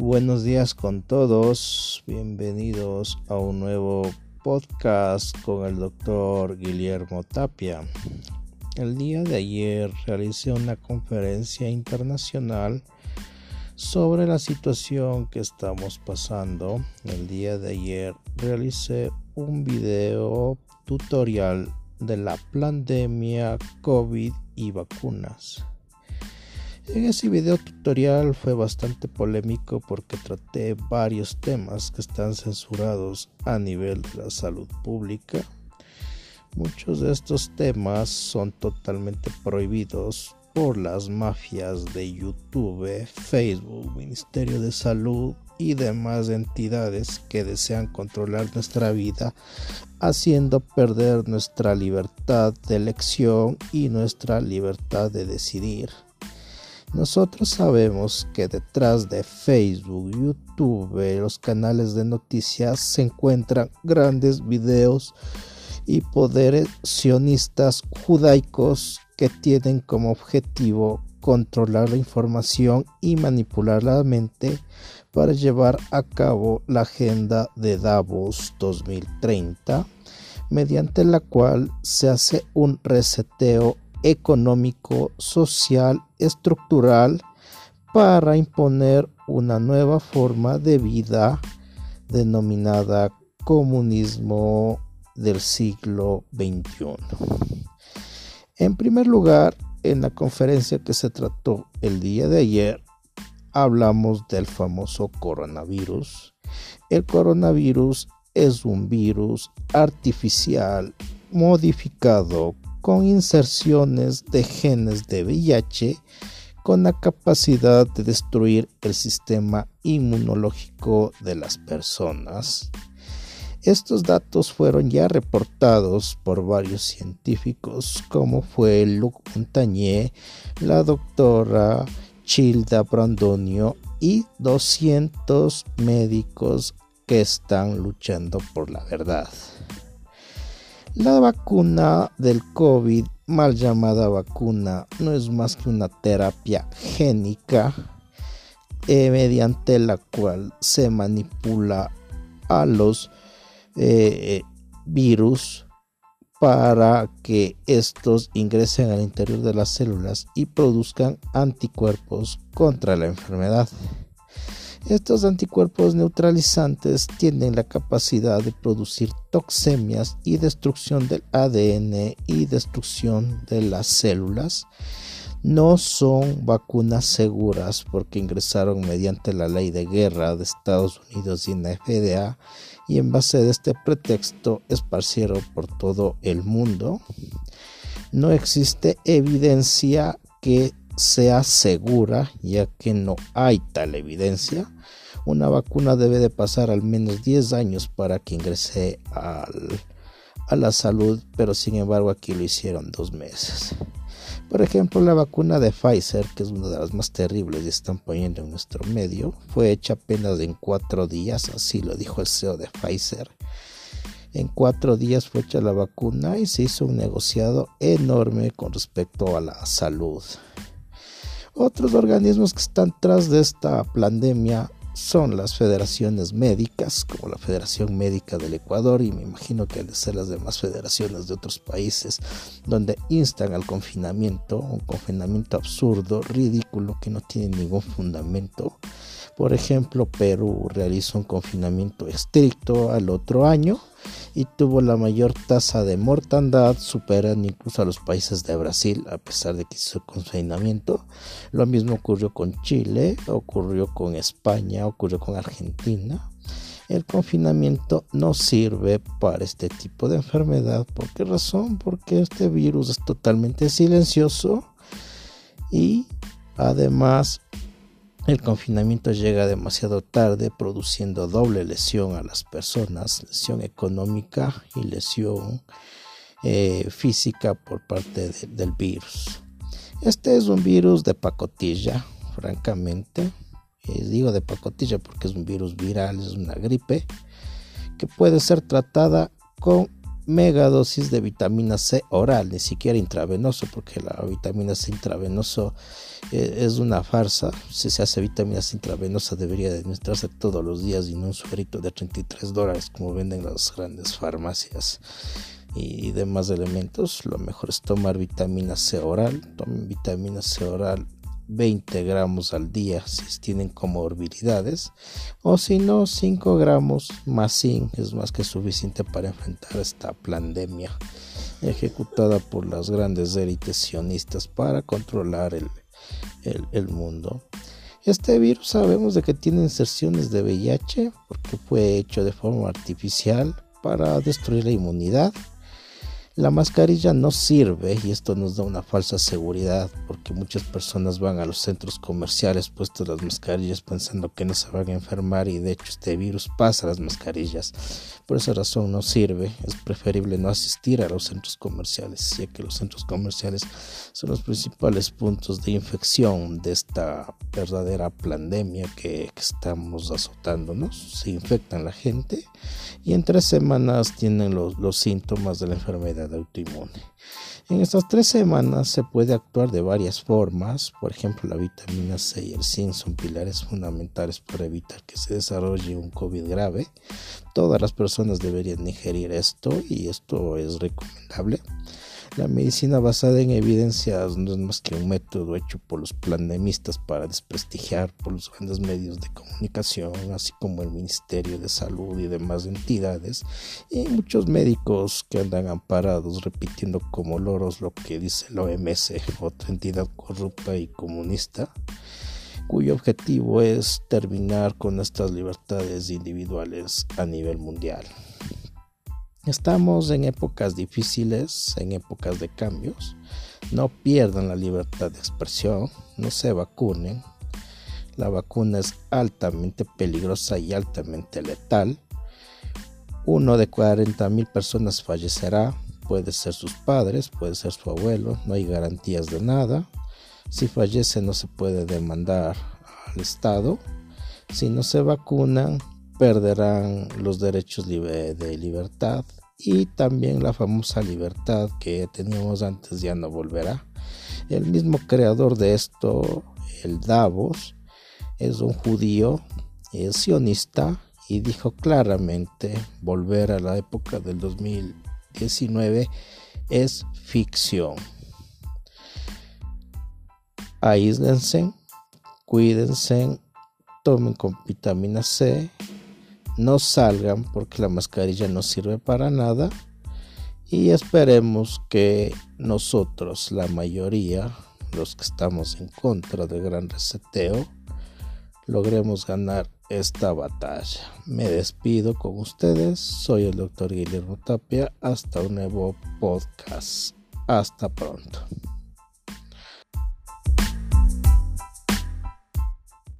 Buenos días con todos, bienvenidos a un nuevo podcast con el doctor Guillermo Tapia. El día de ayer realicé una conferencia internacional sobre la situación que estamos pasando. El día de ayer realicé un video tutorial de la pandemia COVID y vacunas. En ese video tutorial fue bastante polémico porque traté varios temas que están censurados a nivel de la salud pública. Muchos de estos temas son totalmente prohibidos por las mafias de YouTube, Facebook, Ministerio de Salud y demás entidades que desean controlar nuestra vida, haciendo perder nuestra libertad de elección y nuestra libertad de decidir. Nosotros sabemos que detrás de Facebook, YouTube, los canales de noticias se encuentran grandes videos y poderes sionistas judaicos que tienen como objetivo controlar la información y manipular la mente para llevar a cabo la agenda de Davos 2030, mediante la cual se hace un reseteo económico, social, estructural para imponer una nueva forma de vida denominada comunismo del siglo XXI. En primer lugar, en la conferencia que se trató el día de ayer, hablamos del famoso coronavirus. El coronavirus es un virus artificial modificado con inserciones de genes de VIH con la capacidad de destruir el sistema inmunológico de las personas. Estos datos fueron ya reportados por varios científicos como fue Luc Montagnier, la doctora Childa Brandonio y 200 médicos que están luchando por la verdad. La vacuna del COVID, mal llamada vacuna, no es más que una terapia génica eh, mediante la cual se manipula a los eh, virus para que estos ingresen al interior de las células y produzcan anticuerpos contra la enfermedad. Estos anticuerpos neutralizantes tienen la capacidad de producir toxemias y destrucción del ADN y destrucción de las células. No son vacunas seguras porque ingresaron mediante la ley de guerra de Estados Unidos y la FDA y en base de este pretexto esparcieron por todo el mundo. No existe evidencia que sea segura, ya que no hay tal evidencia. Una vacuna debe de pasar al menos 10 años para que ingrese a la salud, pero sin embargo aquí lo hicieron dos meses. Por ejemplo, la vacuna de Pfizer, que es una de las más terribles y están poniendo en nuestro medio, fue hecha apenas en cuatro días, así lo dijo el CEO de Pfizer. En cuatro días fue hecha la vacuna y se hizo un negociado enorme con respecto a la salud. Otros organismos que están tras de esta pandemia son las federaciones médicas, como la Federación Médica del Ecuador y me imagino que al ser las demás federaciones de otros países, donde instan al confinamiento, un confinamiento absurdo, ridículo, que no tiene ningún fundamento. Por ejemplo, Perú realizó un confinamiento estricto al otro año y tuvo la mayor tasa de mortandad, superando incluso a los países de Brasil, a pesar de que hizo confinamiento. Lo mismo ocurrió con Chile, ocurrió con España, ocurrió con Argentina. El confinamiento no sirve para este tipo de enfermedad. ¿Por qué razón? Porque este virus es totalmente silencioso y además el confinamiento llega demasiado tarde, produciendo doble lesión a las personas, lesión económica y lesión eh, física por parte del virus. Este es un virus de pacotilla, francamente. Eh, digo de pacotilla porque es un virus viral, es una gripe que puede ser tratada con megadosis de vitamina C oral, ni siquiera intravenoso, porque la vitamina C intravenoso eh, es una farsa. Si se hace vitamina C intravenosa debería administrarse todos los días y no un suerito de 33 dólares como venden las grandes farmacias y demás elementos. Lo mejor es tomar vitamina C oral. Tomen vitamina C oral 20 gramos al día si tienen comorbilidades o si no 5 gramos más es más que suficiente para enfrentar esta pandemia ejecutada por las grandes élites sionistas para controlar el, el, mundo. Este virus sabemos de que tiene inserciones de VIH porque fue hecho de forma artificial para destruir la inmunidad la mascarilla no sirve y esto nos da una falsa seguridad porque muchas personas van a los centros comerciales puestos las mascarillas pensando que no se van a enfermar y de hecho este virus pasa las mascarillas. Por esa razón no sirve, es preferible no asistir a los centros comerciales ya que los centros comerciales son los principales puntos de infección de esta verdadera pandemia que, estamos azotándonos. Se infectan la gente y en tres semanas tienen los síntomas de la enfermedad autoinmune. En estas tres semanas se puede actuar de varias formas, por ejemplo la vitamina C y el zinc son pilares fundamentales para evitar que se desarrolle un COVID grave. Todas las personas deberían ingerir esto y esto es recomendable. La medicina basada en evidencias no es más que un método hecho por los pandemistas para desprestigiar por los grandes medios de comunicación, así como el Ministerio de Salud y demás entidades, y muchos médicos que andan amparados repitiendo como loros lo que dice la OMS, otra entidad corrupta y comunista cuyo objetivo es terminar con nuestras libertades individuales a nivel mundial. Estamos en épocas difíciles, en épocas de cambios. No pierdan la libertad de expresión, no se vacunen. La vacuna es altamente peligrosa y altamente letal. Uno de 40 mil personas fallecerá. Puede ser sus padres, puede ser su abuelo. No hay garantías de nada. Si fallece no se puede demandar al Estado. Si no se vacunan, perderán los derechos de libertad y también la famosa libertad que teníamos antes ya no volverá. El mismo creador de esto, el Davos, es un judío, es sionista y dijo claramente volver a la época del 2019 es ficción. Aíslense, cuídense, tomen con vitamina C, no salgan porque la mascarilla no sirve para nada y esperemos que nosotros, la mayoría, los que estamos en contra del gran reseteo, logremos ganar esta batalla. Me despido con ustedes, soy el doctor Guillermo Tapia, hasta un nuevo podcast. Hasta pronto.